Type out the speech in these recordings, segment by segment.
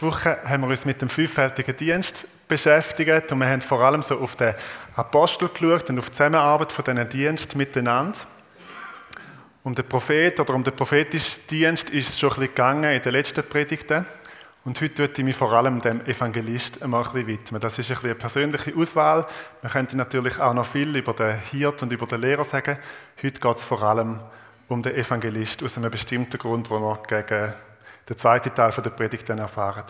Letzte Woche haben wir uns mit dem fünffältigen Dienst beschäftigt und wir haben vor allem so auf den Apostel geschaut und auf die Zusammenarbeit von diesen Diensten miteinander. Um den Prophet oder um den prophetischen Dienst ist es schon ein bisschen gegangen in den letzten Predigten. Und heute möchte ich mich vor allem dem Evangelist einmal ein bisschen widmen. Das ist ein bisschen eine persönliche Auswahl. Man könnte natürlich auch noch viel über den Hirt und über den Lehrer sagen. Heute geht es vor allem um den Evangelist aus einem bestimmten Grund, den wir gegen den zweiten Teil der Predigt dann erfahren.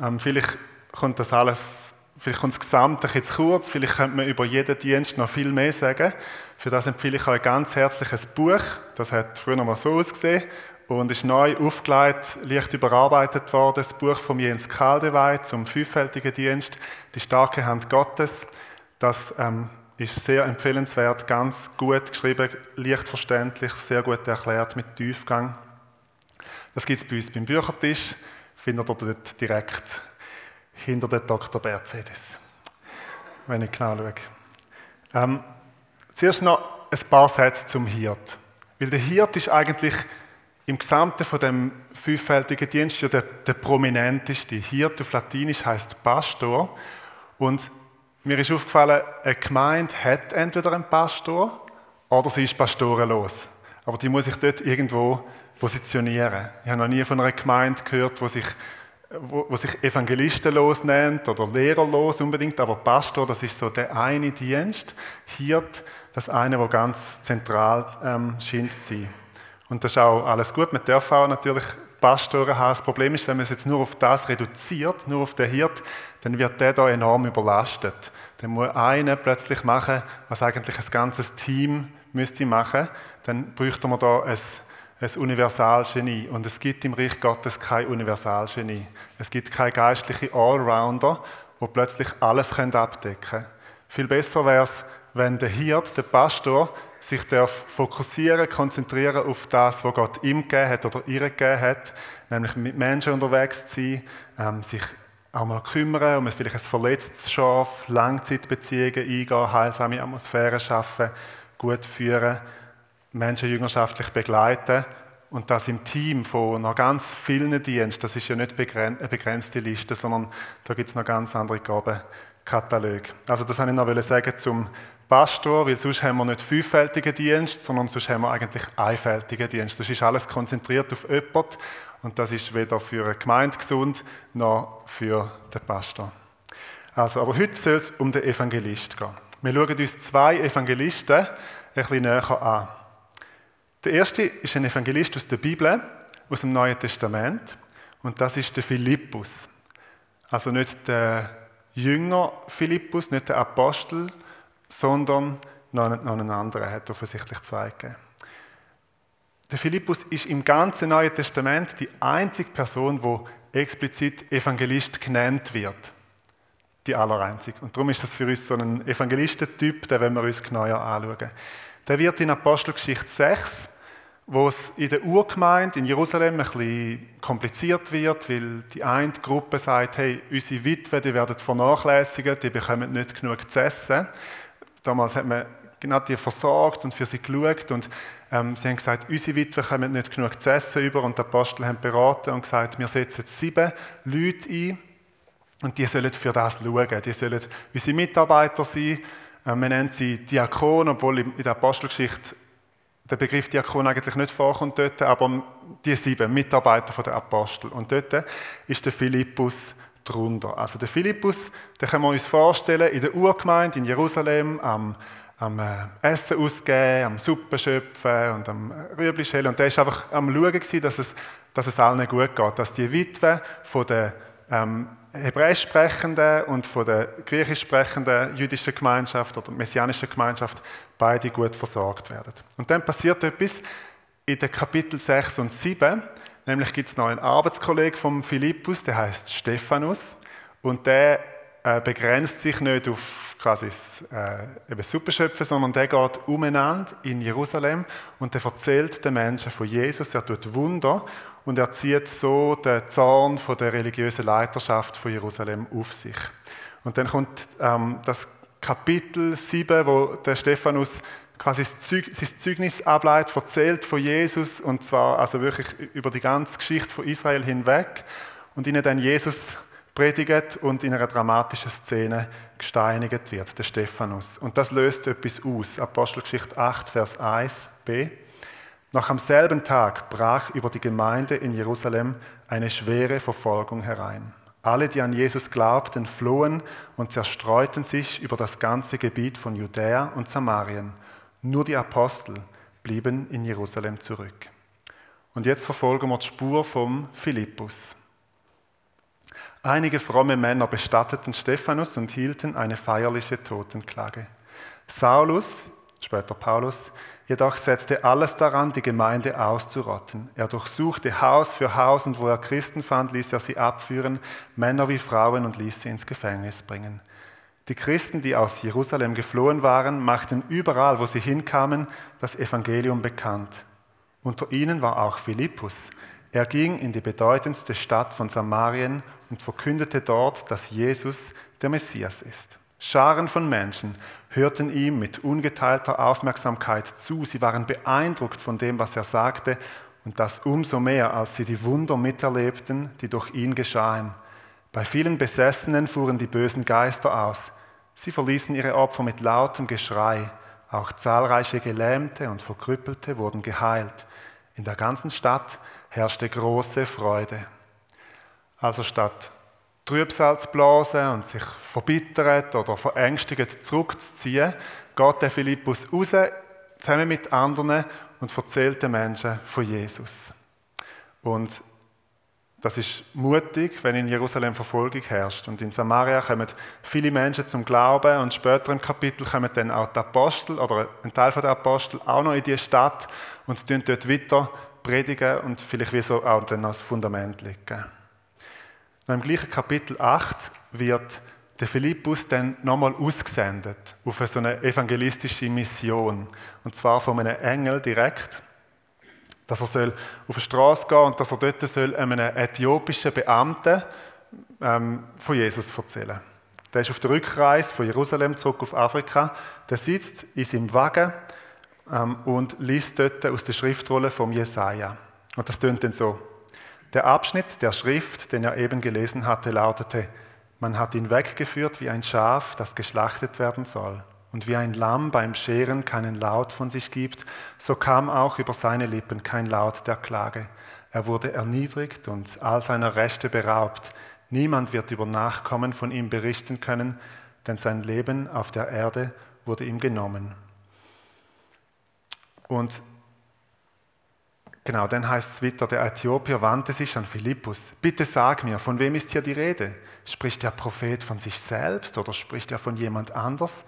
Ähm, vielleicht kommt das alles, vielleicht kommt das Gesamte jetzt kurz, vielleicht könnte man über jeden Dienst noch viel mehr sagen. Für das empfehle ich euch ganz herzlich ein Buch. Das hat früher noch mal so ausgesehen und ist neu aufgelegt, leicht überarbeitet worden. Das Buch von Jens Kaldewey zum fünffältigen Dienst, die starke Hand Gottes. Das ähm, ist sehr empfehlenswert, ganz gut geschrieben, leicht verständlich, sehr gut erklärt mit Tiefgang. Das gibt es bei uns beim Büchertisch, findet ihr dort direkt hinter der Dr. Mercedes, wenn ich genau schaue. Ähm, zuerst noch ein paar Sätze zum Hirt. Weil der Hirt ist eigentlich im Gesamten von dem fünffältigen Dienst der, der prominenteste. Hirt auf Latinisch heißt Pastor. Und mir ist aufgefallen, eine Gemeinde hat entweder einen Pastor oder sie ist pastorenlos. Aber die muss sich dort irgendwo positionieren. Ich habe noch nie von einer Gemeinde gehört, wo sich, wo, wo sich evangelistenlos nennt oder lehrerlos unbedingt, aber Pastor, das ist so der eine Dienst. Hirt, das eine, wo ganz zentral ähm, scheint zu sein. Und das ist auch alles gut. Man darf auch natürlich Pastoren haben. Das Problem ist, wenn man es jetzt nur auf das reduziert, nur auf den Hirt, dann wird der da enorm überlastet. Dann muss einer plötzlich machen, was eigentlich ein ganzes Team müsste machen. Dann bräuchte man da ein ein Universalgenie. Und es gibt im Reich Gottes kein Universalgenie. Es gibt keine geistliche Allrounder, wo plötzlich alles abdecken können. Viel besser wäre es, wenn der Hirt, der Pastor, sich darf fokussieren, konzentrieren auf das, was Gott ihm gegeben hat oder ihr gegeben hat, nämlich mit Menschen unterwegs zu sein, ähm, sich auch mal kümmern, um vielleicht ein verletztes Schaf, Langzeitbeziehungen eingehen, heilsame Atmosphäre schaffen, gut führen Menschen jüngerschaftlich begleiten und das im Team von noch ganz vielen Diensten. Das ist ja nicht eine begrenzte Liste, sondern da gibt es noch ganz andere Gabenkatalog. Also das wollte ich noch sagen zum Pastor, weil sonst haben wir nicht fünffältigen Dienst, sondern sonst haben wir eigentlich einfältigen Dienst. Das ist alles konzentriert auf jemanden und das ist weder für eine Gemeinde gesund noch für den Pastor. Also, aber heute soll es um den Evangelist gehen. Wir schauen uns zwei Evangelisten ein bisschen näher an. Der erste ist ein Evangelist aus der Bibel, aus dem Neuen Testament, und das ist der Philippus. Also nicht der Jünger Philippus, nicht der Apostel, sondern noch einen anderen, er hat offensichtlich zwei gegeben. Der Philippus ist im ganzen Neuen Testament die einzige Person, wo explizit Evangelist genannt wird. Die allereinzige. Und darum ist das für uns so ein Evangelistentyp, den wir uns genauer anschauen. Der wird in Apostelgeschichte 6, wo es in der Urgemeinde in Jerusalem ein bisschen kompliziert wird, weil die eine Gruppe sagt, hey, unsere Witwen, die werden vernachlässigt, die bekommen nicht genug zu essen. Damals hat man genau die versorgt und für sie geschaut und ähm, sie haben gesagt, unsere Witwen kommen nicht genug zu essen über und die Apostel haben beraten und gesagt, wir setzen sieben Leute ein und die sollen für das schauen, die sollen unsere Mitarbeiter sein, man nennt sie Diakon, obwohl in der Apostelgeschichte der Begriff Diakon eigentlich nicht vorkommt dort, aber die sieben Mitarbeiter der Apostel. Und dort ist der Philippus drunter. Also der Philippus, den können wir uns vorstellen, in der Urgemeinde in Jerusalem am, am äh, Essen ausgeben, am Suppe schöpfen und am Rüebli schälen. Und der war einfach am Schauen, dass es, dass es allen gut geht, dass die Witwe von der ähm, hebräisch sprechenden und von der griechisch sprechenden jüdischen Gemeinschaft oder messianischen Gemeinschaft beide gut versorgt werden. Und dann passiert etwas in den Kapitel 6 und 7, nämlich gibt es noch einen Arbeitskollegen von Philippus, der heißt Stephanus und der äh, begrenzt sich nicht auf quasi äh, eben Suppenschöpfen, sondern der geht umeinander in Jerusalem und der erzählt den Menschen von Jesus, er tut Wunder und er zieht so den Zorn von der religiösen Leiterschaft von Jerusalem auf sich. Und dann kommt ähm, das Kapitel 7, wo der Stephanus quasi sein Zeugnis ableitet, erzählt von Jesus und zwar also wirklich über die ganze Geschichte von Israel hinweg. und ihnen dann Jesus predigt und in einer dramatischen Szene gesteinigt wird, der Stephanus. Und das löst etwas aus. Apostelgeschichte 8, Vers 1b. Noch am selben Tag brach über die Gemeinde in Jerusalem eine schwere Verfolgung herein. Alle, die an Jesus glaubten, flohen und zerstreuten sich über das ganze Gebiet von Judäa und Samarien. Nur die Apostel blieben in Jerusalem zurück. Und jetzt verfolgen wir die Spur vom Philippus. Einige fromme Männer bestatteten Stephanus und hielten eine feierliche Totenklage. Saulus, später Paulus, jedoch setzte alles daran, die Gemeinde auszurotten. Er durchsuchte Haus für Haus und wo er Christen fand, ließ er sie abführen, Männer wie Frauen, und ließ sie ins Gefängnis bringen. Die Christen, die aus Jerusalem geflohen waren, machten überall, wo sie hinkamen, das Evangelium bekannt. Unter ihnen war auch Philippus. Er ging in die bedeutendste Stadt von Samarien und verkündete dort, dass Jesus der Messias ist. Scharen von Menschen hörten ihm mit ungeteilter Aufmerksamkeit zu. Sie waren beeindruckt von dem, was er sagte, und das umso mehr, als sie die Wunder miterlebten, die durch ihn geschahen. Bei vielen Besessenen fuhren die bösen Geister aus. Sie verließen ihre Opfer mit lautem Geschrei. Auch zahlreiche Gelähmte und Verkrüppelte wurden geheilt. In der ganzen Stadt herrschte große Freude. Also statt Trübsalzblasen und sich verbittert oder verängstigt zurückzuziehen, geht der Philippus raus, zusammen mit anderen und erzählt den Menschen von Jesus. Und das ist mutig, wenn in Jerusalem Verfolgung herrscht. Und in Samaria kommen viele Menschen zum Glauben und später im Kapitel kommen dann auch die Apostel oder ein Teil der Apostel auch noch in die Stadt und tun dort weiter predigen und vielleicht wie so auch dann als Fundament legen. Noch im gleichen Kapitel 8 wird der Philippus dann nochmal ausgesendet auf so eine evangelistische Mission. Und zwar von einem Engel direkt, dass er soll auf die Straße gehen und dass er dort soll einem äthiopischen Beamten ähm, von Jesus erzählen. Der ist auf der Rückreise von Jerusalem zurück auf Afrika. Der sitzt in seinem Wagen und liest dort aus der Schriftrolle vom Jesaja. Und das tönt dann so. Der Abschnitt der Schrift, den er eben gelesen hatte, lautete, man hat ihn weggeführt wie ein Schaf, das geschlachtet werden soll. Und wie ein Lamm beim Scheren keinen Laut von sich gibt, so kam auch über seine Lippen kein Laut der Klage. Er wurde erniedrigt und all seiner Rechte beraubt. Niemand wird über Nachkommen von ihm berichten können, denn sein Leben auf der Erde wurde ihm genommen. Und Genau, dann heißt es weiter, der Äthiopier wandte sich an Philippus. Bitte sag mir, von wem ist hier die Rede? Spricht der Prophet von sich selbst oder spricht er von jemand anders?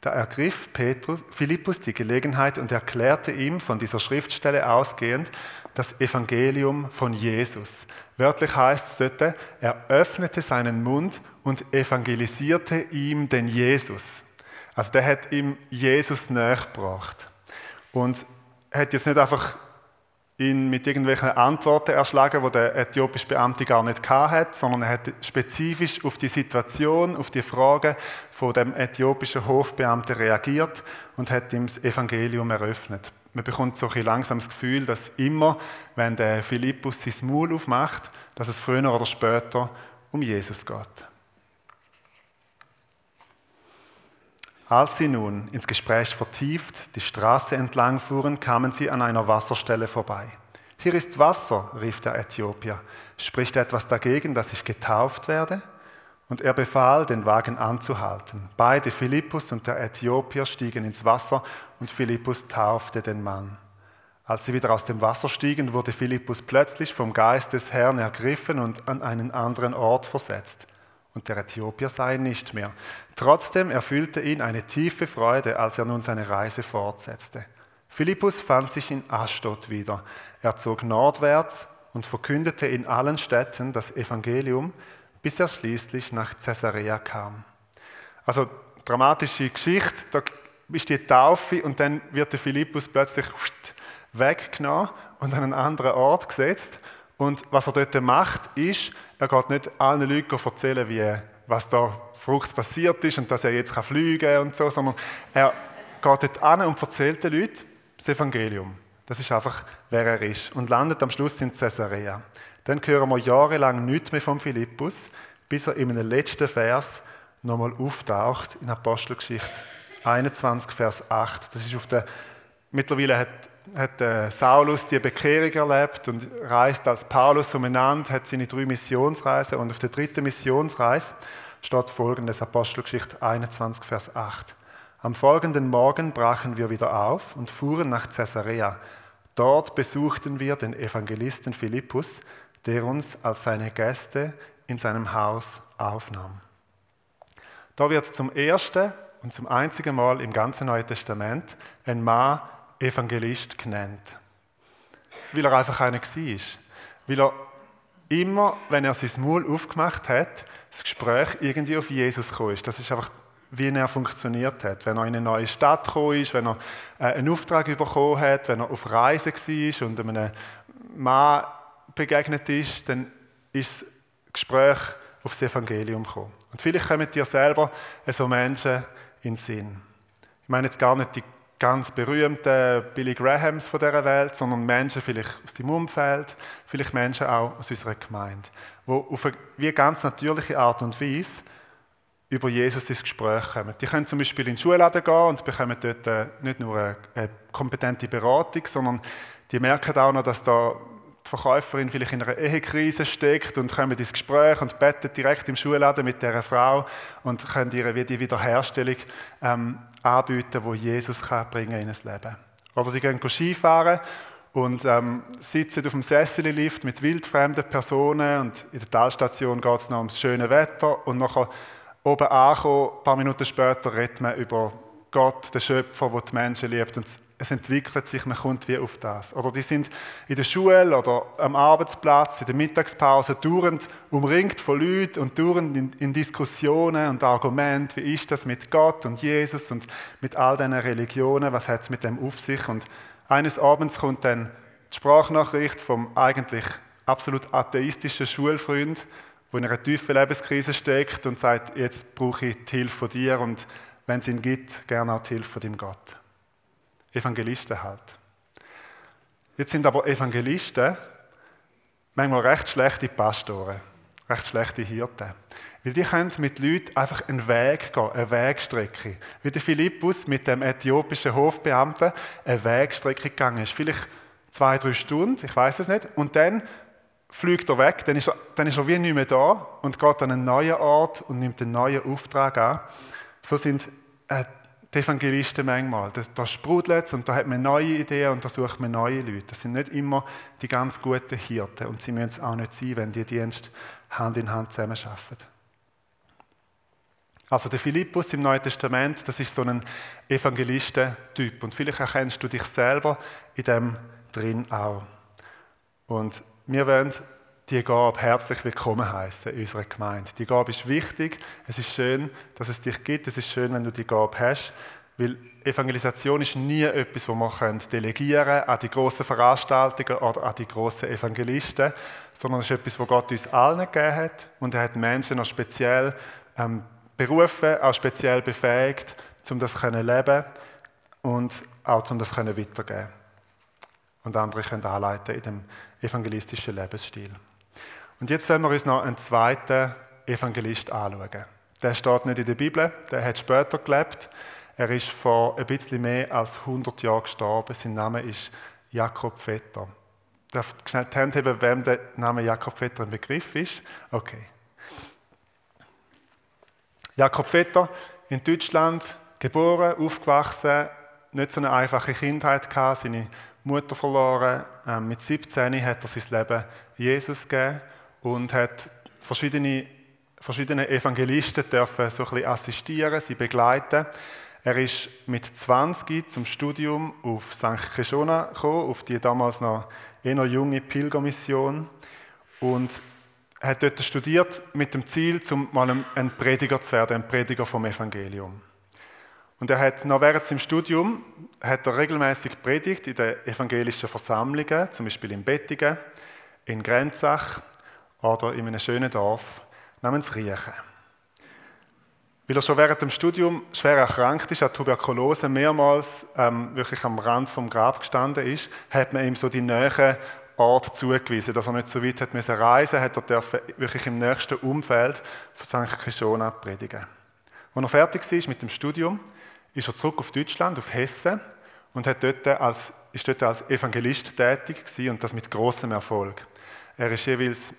Da ergriff Petrus, Philippus die Gelegenheit und erklärte ihm von dieser Schriftstelle ausgehend das Evangelium von Jesus. Wörtlich heißt es dort, er öffnete seinen Mund und evangelisierte ihm den Jesus. Also der hat ihm Jesus nachgebracht. Und hat jetzt nicht einfach ihn mit irgendwelchen Antworten erschlagen, die der äthiopische Beamte gar nicht hat, sondern er hat spezifisch auf die Situation, auf die Fragen von dem äthiopischen Hofbeamten reagiert und hat ihm das Evangelium eröffnet. Man bekommt so ein langsam das Gefühl, dass immer, wenn der Philippus sein Maul aufmacht, dass es früher oder später um Jesus geht. Als sie nun ins Gespräch vertieft die Straße entlang fuhren, kamen sie an einer Wasserstelle vorbei. Hier ist Wasser, rief der Äthiopier. Spricht etwas dagegen, dass ich getauft werde? Und er befahl, den Wagen anzuhalten. Beide, Philippus und der Äthiopier, stiegen ins Wasser und Philippus taufte den Mann. Als sie wieder aus dem Wasser stiegen, wurde Philippus plötzlich vom Geist des Herrn ergriffen und an einen anderen Ort versetzt und der Äthiopier sah ihn nicht mehr. Trotzdem erfüllte ihn eine tiefe Freude, als er nun seine Reise fortsetzte. Philippus fand sich in Aschdod wieder. Er zog nordwärts und verkündete in allen Städten das Evangelium, bis er schließlich nach Caesarea kam. Also dramatische Geschichte, da ist die Taufe und dann wird der Philippus plötzlich weggenommen und an einen anderen Ort gesetzt. Und was er dort macht, ist, er geht nicht allen Leuten erzählen, wie, was da Frucht passiert ist und dass er jetzt fliegen kann und so, sondern er geht dort an und erzählt den Leuten das Evangelium. Das ist einfach, wer er ist. Und landet am Schluss in Caesarea. Dann hören wir jahrelang nichts mehr von Philippus, bis er in einem letzten Vers nochmal auftaucht in Apostelgeschichte 21, Vers 8. Das ist auf der, mittlerweile hat, hat äh, Saulus die Bekehrung erlebt und reist als Paulus umeinander, hat seine drei Missionsreisen und auf der dritten Missionsreise steht folgendes, Apostelgeschichte 21, Vers 8. Am folgenden Morgen brachen wir wieder auf und fuhren nach Caesarea. Dort besuchten wir den Evangelisten Philippus, der uns als seine Gäste in seinem Haus aufnahm. Da wird zum ersten und zum einzigen Mal im ganzen Neuen Testament ein Mann Evangelist genannt. Weil er einfach einer war. Weil er immer, wenn er sein Maul aufgemacht hat, das Gespräch irgendwie auf Jesus gekommen ist. Das ist einfach, wie er funktioniert hat. Wenn er in eine neue Stadt gekommen ist, wenn er äh, einen Auftrag bekommen hat, wenn er auf Reise war und einem Mann begegnet ist, dann ist das Gespräch auf das Evangelium gekommen. Und vielleicht kommen dir selber so Menschen in den Sinn. Ich meine jetzt gar nicht die ganz berühmten Billy Grahams von dieser Welt, sondern Menschen vielleicht aus dem Umfeld, vielleicht Menschen auch aus unserer Gemeinde, die auf eine wie ganz natürliche Art und Weise über Jesus ins Gespräch kommen. Die können zum Beispiel in den Schulladen gehen und bekommen dort äh, nicht nur eine kompetente Beratung, sondern die merken auch noch, dass da die Verkäuferin vielleicht in einer Ehekrise steckt und kommen ins Gespräch und bettet direkt im Schulladen mit dieser Frau und können ihr die Wiederherstellung ähm, anbieten, wo Jesus kann bringen in ein Leben. Oder die gehen Skifahren und ähm, sitzen auf dem Sessellift mit wildfremden Personen und in der Talstation geht es noch ums schöne Wetter und nachher oben ankommen, ein paar Minuten später redet man über Gott, den Schöpfer, der die Menschen liebt und es entwickelt sich, man kommt wie auf das. Oder die sind in der Schule oder am Arbeitsplatz, in der Mittagspause, dauernd umringt von Leuten und dauernd in, in Diskussionen und Argumenten, wie ist das mit Gott und Jesus und mit all diesen Religionen, was hat es mit dem auf sich. Und eines Abends kommt dann die Sprachnachricht vom eigentlich absolut atheistischen Schulfreund, der in einer tiefen Lebenskrise steckt und sagt, jetzt brauche ich die Hilfe von dir und wenn es ihn gibt, gerne auch die Hilfe von deinem Gott. Evangelisten halt. Jetzt sind aber Evangelisten manchmal recht schlechte Pastoren, recht schlechte Hirten. Weil die können mit Leuten einfach einen Weg gehen, eine Wegstrecke. Wie der Philippus mit dem äthiopischen Hofbeamten eine Wegstrecke gegangen ist. Vielleicht zwei, drei Stunden, ich weiß es nicht. Und dann fliegt er weg, dann ist er, dann ist er wie nicht mehr da und geht an einen neuen Ort und nimmt einen neuen Auftrag an. So sind äh, die Evangelisten manchmal. Da, da sprudelt es und da hat man neue Ideen und da sucht man neue Leute. Das sind nicht immer die ganz guten Hirten und sie müssen es auch nicht sein, wenn die Dienste Hand in Hand zusammenarbeiten. Also der Philippus im Neuen Testament, das ist so ein Evangelistentyp und vielleicht erkennst du dich selber in dem drin auch. Und wir wollen die Gabe herzlich willkommen heißen in unserer Gemeinde. Die Gabe ist wichtig. Es ist schön, dass es dich gibt. Es ist schön, wenn du die Gabe hast. Weil Evangelisation ist nie etwas, das man delegieren können an die grossen Veranstaltungen oder an die grossen Evangelisten, sondern es ist etwas, das Gott uns allen gegeben hat. Und er hat Menschen auch speziell ähm, berufen, auch speziell befähigt, um das zu leben und auch um das weitergeben Und andere können anleiten in dem evangelistischen Lebensstil. Und jetzt werden wir uns noch einen zweiten Evangelist anschauen. Der steht nicht in der Bibel, der hat später gelebt. Er ist vor ein bisschen mehr als 100 Jahren gestorben. Sein Name ist Jakob Vetter. Darf ich schnell die Hand haben, wem der Name Jakob Vetter ein Begriff ist? Okay. Jakob Vetter, in Deutschland geboren, aufgewachsen, nicht so eine einfache Kindheit gehabt, seine Mutter verloren. Ähm, mit 17 hat er sein Leben Jesus gegeben und hat verschiedene, verschiedene Evangelisten dürfen so ein bisschen assistieren, sie begleiten. Er ist mit 20 zum Studium auf St. Kishona gekommen, auf die damals noch eher junge Pilgermission und hat dort studiert mit dem Ziel, zum mal ein Prediger zu werden, ein Prediger vom Evangelium. Und er hat noch während seinem Studium hat er regelmäßig predigt in den evangelischen Versammlungen, zum Beispiel in Bettingen, in Grenzach oder in einem schönen Dorf namens Riechen. Weil er schon während dem Studium schwer erkrankt ist, an Tuberkulose mehrmals ähm, wirklich am Rand vom Grab gestanden ist, hat man ihm so die Nähe Ort zugewiesen, dass er nicht so weit hat müssen reisen, hat er dürfen wirklich im nächsten Umfeld von St. Kishona predigen. Als er fertig war mit dem Studium, ist er zurück auf Deutschland, auf Hessen und hat dort als, ist dort als Evangelist tätig gewesen, und das mit großem Erfolg. Er ist jeweils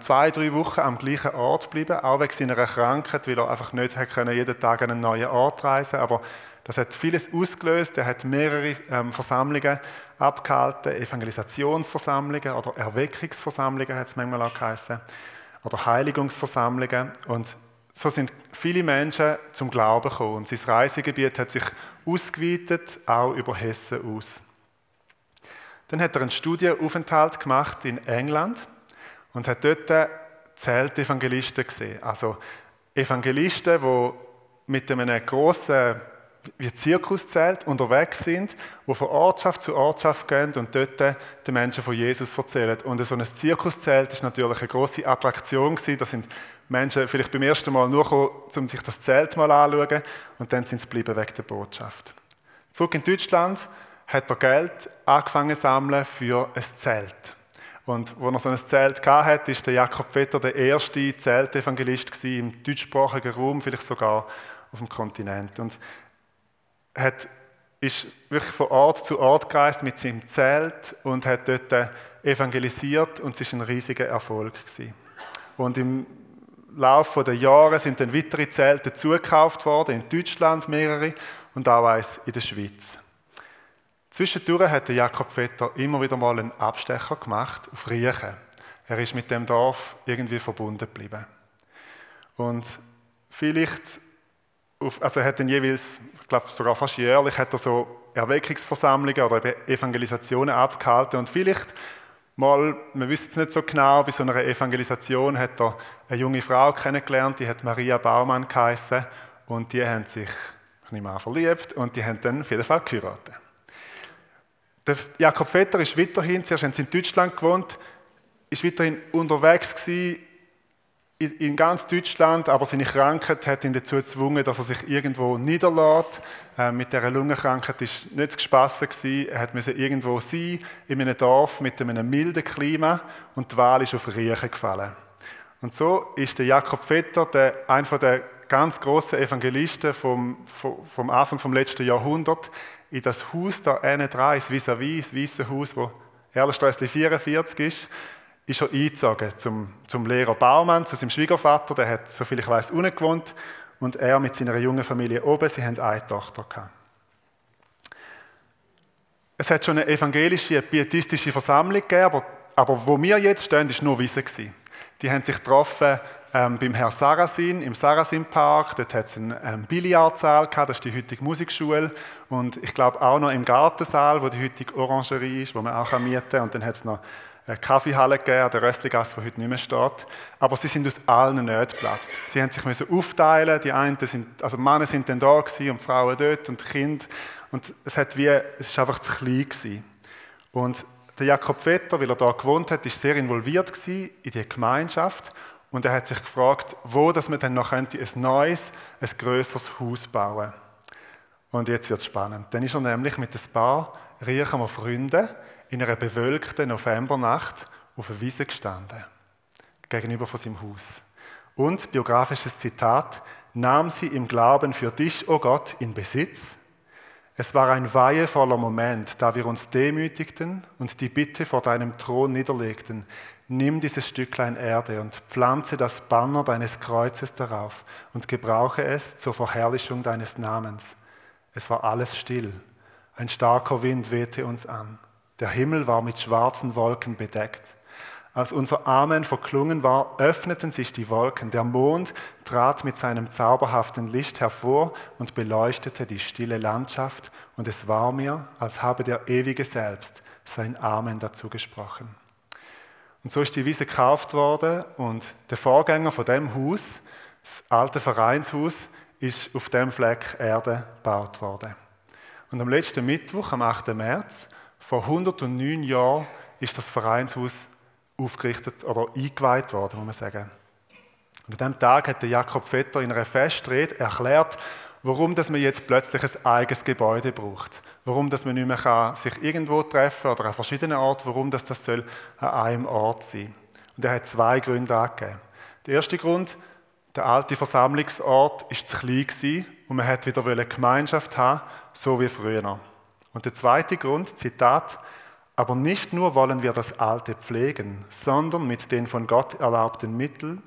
zwei, drei Wochen am gleichen Ort geblieben, auch wegen seiner Krankheit, weil er einfach nicht können, jeden Tag an einen neuen Ort reisen Aber das hat vieles ausgelöst. Er hat mehrere ähm, Versammlungen abgehalten, Evangelisationsversammlungen oder Erweckungsversammlungen hat es manchmal auch geheißen, oder Heiligungsversammlungen. Und so sind viele Menschen zum Glauben gekommen. Und sein Reisegebiet hat sich ausgeweitet, auch über Hessen aus. Dann hat er einen Studienaufenthalt gemacht in England und hat dort Zeltevangelisten gesehen. Also Evangelisten, die mit einem grossen wie Zirkuszelt unterwegs sind, die von Ortschaft zu Ortschaft gehen und dort den Menschen von Jesus erzählen. Und so ein Zirkuszelt ist natürlich eine große Attraktion. Da sind Menschen vielleicht beim ersten Mal nur gekommen, um sich das Zelt mal anzuschauen und dann sind sie geblieben wegen der Botschaft. Zurück in Deutschland hat er Geld angefangen zu sammeln für ein Zelt. Und wo er so ein Zelt hatte, ist der Jakob Vetter der erste Zeltevangelist im deutschsprachigen Raum, vielleicht sogar auf dem Kontinent. Und hat, ist wirklich von Ort zu Ort gereist mit seinem Zelt und hat dort evangelisiert und es war ein riesiger Erfolg. Gewesen. Und im Laufe der Jahre sind dann weitere Zelte zugekauft worden, in Deutschland mehrere und auch eins in der Schweiz. Zwischendurch hat Jakob Vetter immer wieder mal einen Abstecher gemacht auf Riechen. Er ist mit dem Dorf irgendwie verbunden geblieben. Und vielleicht also er hat dann jeweils, ich glaube sogar fast jährlich, hat er so Erweckungsversammlungen oder Evangelisationen abgehalten und vielleicht mal, man wüsste es nicht so genau, bei so einer Evangelisation hat er eine junge Frau kennengelernt, die hat Maria Baumann geheißen und die haben sich nicht mehr verliebt und die haben dann auf jeden Fall geheiratet. Der Jakob Vetter ist weiterhin, zuerst haben sie in Deutschland gewohnt, ist weiterhin unterwegs gewesen, in ganz Deutschland, aber seine Krankheit hat ihn dazu gezwungen, dass er sich irgendwo niederlässt. Äh, mit dieser Lungenkrankheit war nicht zu spassen. Er hat irgendwo sein, in einem Dorf mit einem milden Klima und die Wahl ist auf Riechen gefallen. Und so ist der Jakob Vetter, der, einer der ganz großen Evangelisten vom, vom Anfang des letzten Jahrhunderts, in das Haus da dran, das Vis-à-vis, das weiße Haus, wo Erlenstraße 44 ist, ist er eingezogen zum, zum Lehrer Baumann, zu seinem Schwiegervater, der hat, soviel ich weiß, unten gewohnt und er mit seiner jungen Familie oben, sie haben eine Tochter gehabt. Es hat schon eine evangelische, pietistische Versammlung gegeben, aber, aber wo wir jetzt stehen, ist nur Wissen. Die haben sich getroffen ähm, beim Herrn Sarasin, im Sarasin-Park. Dort hat es einen ähm, Billardsaal gehabt, das ist die heutige Musikschule. Und ich glaube auch noch im Gartensaal, wo die heutige Orangerie ist, wo man auch mieten kann. Und dann hat es noch eine Kaffeehalle gegeben, der Röstligasse, die heute nicht mehr steht. Aber sie sind aus allen Nähten geplatzt. Sie haben sich müssen aufteilen. Die einen sind, also Männer sind dann da gewesen und Frauen dort und Kinder. Und es hat wie, es ist einfach zu klein gewesen. Und der Jakob Vetter, weil er da gewohnt hat, ist sehr involviert in die Gemeinschaft. Und er hat sich gefragt, wo dass man dann noch könnte ein neues, ein größeres Haus bauen. Und jetzt wird es spannend. Dann ist er nämlich mit ein paar Riecher Freunden in einer bewölkten Novembernacht auf einer Wiese gestanden, gegenüber von seinem Haus. Und, biografisches Zitat, nahm sie im Glauben für dich, o oh Gott, in Besitz. Es war ein weihevoller Moment, da wir uns demütigten und die Bitte vor deinem Thron niederlegten. Nimm dieses Stücklein Erde und pflanze das Banner deines Kreuzes darauf und gebrauche es zur Verherrlichung deines Namens. Es war alles still. Ein starker Wind wehte uns an. Der Himmel war mit schwarzen Wolken bedeckt. Als unser Amen verklungen war, öffneten sich die Wolken. Der Mond trat mit seinem zauberhaften Licht hervor und beleuchtete die stille Landschaft. Und es war mir, als habe der Ewige selbst sein Amen dazu gesprochen. Und so ist die Wiese gekauft worden und der Vorgänger von dem Haus, das alte Vereinshaus, ist auf dem Fleck Erde gebaut worden. Und am letzten Mittwoch, am 8. März, vor 109 Jahren ist das Vereinshaus aufgerichtet oder eingeweiht worden, muss man sagen. Und an diesem Tag hat der Jakob Vetter in einer Festrede erklärt, warum dass man jetzt plötzlich ein eigenes Gebäude braucht, warum dass man nicht mehr kann sich irgendwo treffen oder an verschiedenen Orten, warum dass das soll an einem Ort sein. Und er hat zwei Gründe angegeben. Der erste Grund, der alte Versammlungsort ist zu klein gewesen und man hat wieder eine Gemeinschaft haben, so wie früher. Und der zweite Grund, Zitat, aber nicht nur wollen wir das Alte pflegen, sondern mit den von Gott erlaubten Mitteln,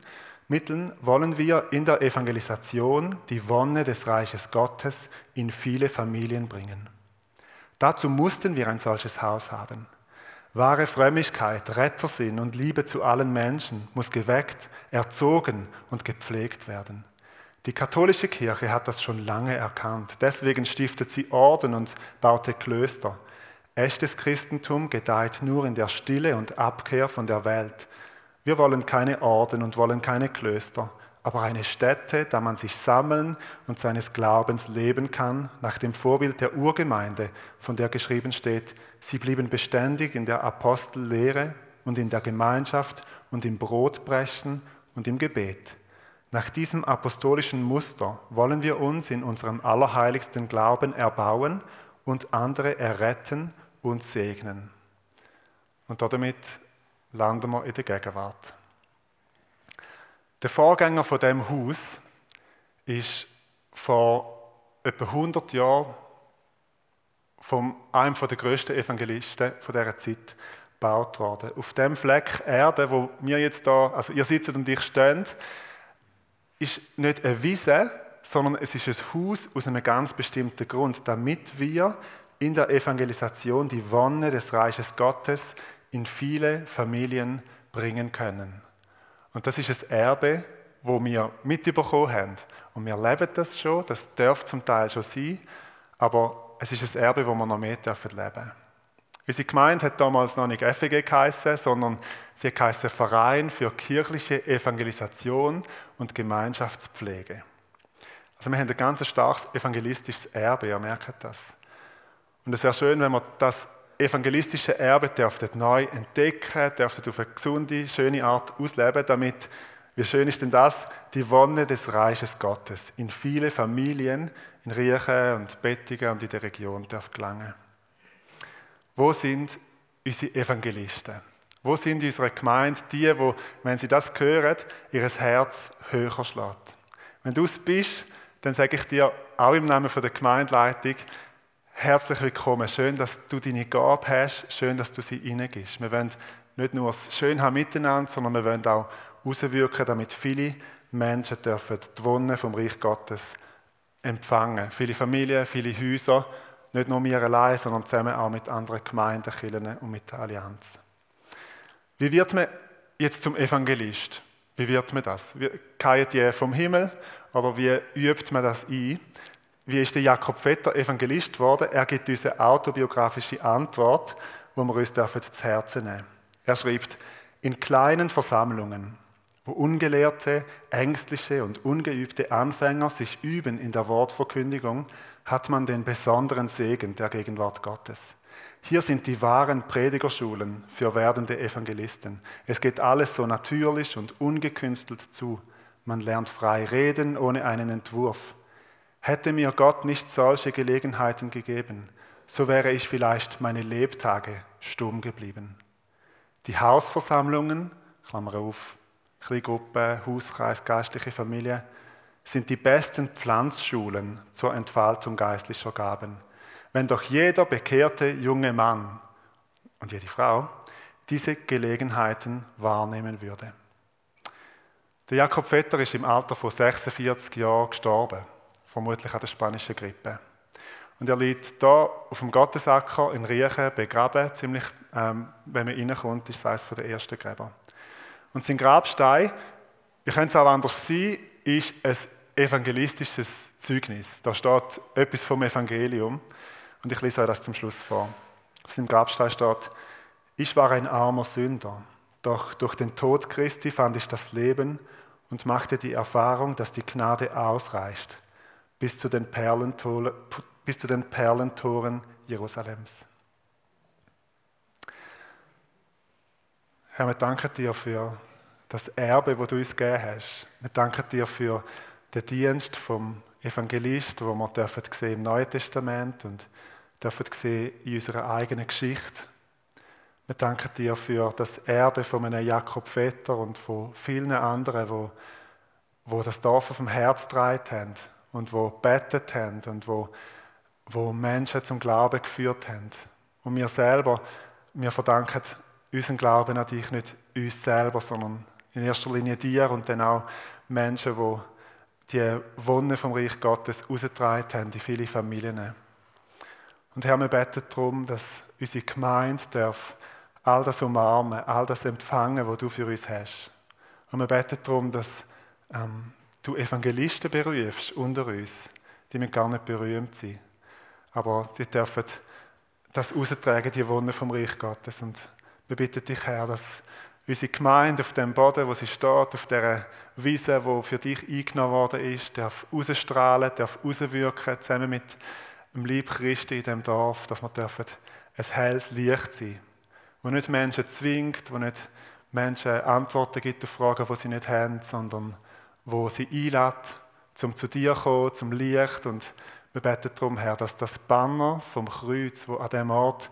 Mitteln wollen wir in der Evangelisation die Wonne des Reiches Gottes in viele Familien bringen. Dazu mussten wir ein solches Haus haben. Wahre Frömmigkeit, Rettersinn und Liebe zu allen Menschen muss geweckt, erzogen und gepflegt werden. Die katholische Kirche hat das schon lange erkannt. Deswegen stiftet sie Orden und baute Klöster. Echtes Christentum gedeiht nur in der Stille und Abkehr von der Welt. Wir wollen keine Orden und wollen keine Klöster, aber eine Stätte, da man sich sammeln und seines Glaubens leben kann, nach dem Vorbild der Urgemeinde, von der geschrieben steht, sie blieben beständig in der Apostellehre und in der Gemeinschaft und im Brotbrechen und im Gebet. Nach diesem apostolischen Muster wollen wir uns in unserem allerheiligsten Glauben erbauen und andere erretten und segnen. Und damit landen wir in der Gegenwart. Der Vorgänger von dem Haus ist vor etwa 100 Jahren von einem der größten Evangelisten von dieser Zeit gebaut worden. Auf dem Fleck Erde, wo wir jetzt da, also ihr sitzt und ich stehen, ist nicht eine Wiese, sondern es ist ein Haus aus einem ganz bestimmten Grund, damit wir in der Evangelisation die Wonne des Reiches Gottes in viele Familien bringen können. Und das ist ein Erbe, wo wir mitbekommen haben. Und wir leben das schon, das darf zum Teil schon sein, aber es ist ein Erbe, wo wir noch mehr dürfen leben Unsere Gemeinde hat damals noch nicht FEG geheißen, sondern sie heißt Verein für kirchliche Evangelisation und Gemeinschaftspflege. Also wir haben ein ganz starkes evangelistisches Erbe, ihr merkt das. Und es wäre schön, wenn wir das evangelistische Erbe dürften neu entdecken, dürften auf eine gesunde, schöne Art ausleben, damit, wie schön ist denn das, die Wonne des Reiches Gottes in viele Familien, in Riechen und Bettingen und in der Region darf gelangen. Wo sind unsere Evangelisten? Wo sind in unserer Gemeinde die, wo, wenn sie das hören, ihr Herz höher schlägt? Wenn du es bist, dann sage ich dir auch im Namen der Gemeindeleitung, herzlich willkommen. Schön, dass du deine Gabe hast. Schön, dass du sie hineingibst. Wir wollen nicht nur es schön haben miteinander, sondern wir wollen auch auswirken, damit viele Menschen dürfen die Wonne vom Reich Gottes empfangen. Viele Familien, viele Häuser nicht nur wir allein, sondern zusammen auch mit anderen Gemeinden, Kirchen und mit der Allianz. Wie wird man jetzt zum Evangelist? Wie wird man das? Geht die vom Himmel oder wie übt man das ein? Wie ist der Jakob Vetter Evangelist geworden? Er gibt uns eine autobiografische Antwort, wo wir uns zu Herzen nehmen Er schreibt, in kleinen Versammlungen, wo ungelehrte, ängstliche und ungeübte Anfänger sich üben in der Wortverkündigung, hat man den besonderen Segen der Gegenwart Gottes. Hier sind die wahren Predigerschulen für werdende Evangelisten. Es geht alles so natürlich und ungekünstelt zu. Man lernt frei reden ohne einen Entwurf. Hätte mir Gott nicht solche Gelegenheiten gegeben, so wäre ich vielleicht meine Lebtage stumm geblieben. Die Hausversammlungen, Klammer auf, Kleingruppe, Hauskreis, geistliche Familie, sind die besten Pflanzschulen zur Entfaltung geistlicher Gaben. Wenn doch jeder bekehrte junge Mann und jede Frau diese Gelegenheiten wahrnehmen würde. Der Jakob Vetter ist im Alter von 46 Jahren gestorben, vermutlich an der spanischen Grippe. Und er liegt da auf dem Gottesacker in Riechen begraben, ziemlich, ähm, wenn man reinkommt, ist es eines der ersten Gräber. Und sein Grabstein, wie könnte es auch anders sein, ist ein evangelistisches Zeugnis. Da steht etwas vom Evangelium und ich lese euch das zum Schluss vor. Auf seinem Grabstein steht, ich war ein armer Sünder, doch durch den Tod Christi fand ich das Leben und machte die Erfahrung, dass die Gnade ausreicht bis zu den Perlentoren, bis zu den Perlentoren Jerusalems. Herr, wir danken dir für das Erbe, das du uns gegeben hast. Wir danken dir für den Dienst vom Evangelist, wo wir dürfen sehen im Neuen Testament und dürfen sehen in unserer eigenen Geschichte. Wir danken dir für das Erbe von einem Jakob Vetter und von vielen anderen, wo, wo das Dorf auf dem Herz getragen haben und wo bettet haben und wo, wo Menschen zum Glauben geführt haben. Und wir selber, wir verdanken unseren Glauben an dich nicht uns selber, sondern in erster Linie dir und dann auch Menschen, die die Wonne vom Reich Gottes ausgetragen haben in viele Familien. Und Herr, wir beten darum, dass unsere Gemeinde darf all das umarmen, all das empfangen, was du für uns hast. Und wir beten darum, dass ähm, du Evangelisten berufst unter uns, die müssen gar nicht berühmt sein. Aber die dürfen das austragen, die Wonne vom Reich Gottes. Und wir bitten dich, Herr, dass unsere Gemeinde auf dem Boden, wo sie steht, auf der Wiese, wo für dich eingenommen worden ist, darf ausstrahlen, darf auswirken, zusammen mit dem Lieb Christi in dem Dorf, dass wir dürfen ein helles Licht sein, wo nicht Menschen zwingt, wo nicht Menschen Antworten gibt auf Fragen, die sie nicht haben, sondern wo sie einlädt, zum zu dir zu kommen, zum Licht und wir beten darum, Herr, dass das Banner vom Kreuz, wo an dem Ort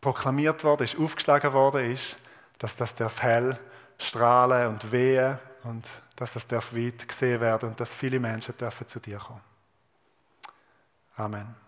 proklamiert worden ist, aufgeschlagen worden ist, dass das darf hell strahlen und wehen und dass das darf weit gesehen werden und dass viele Menschen dürfen zu dir kommen. Amen.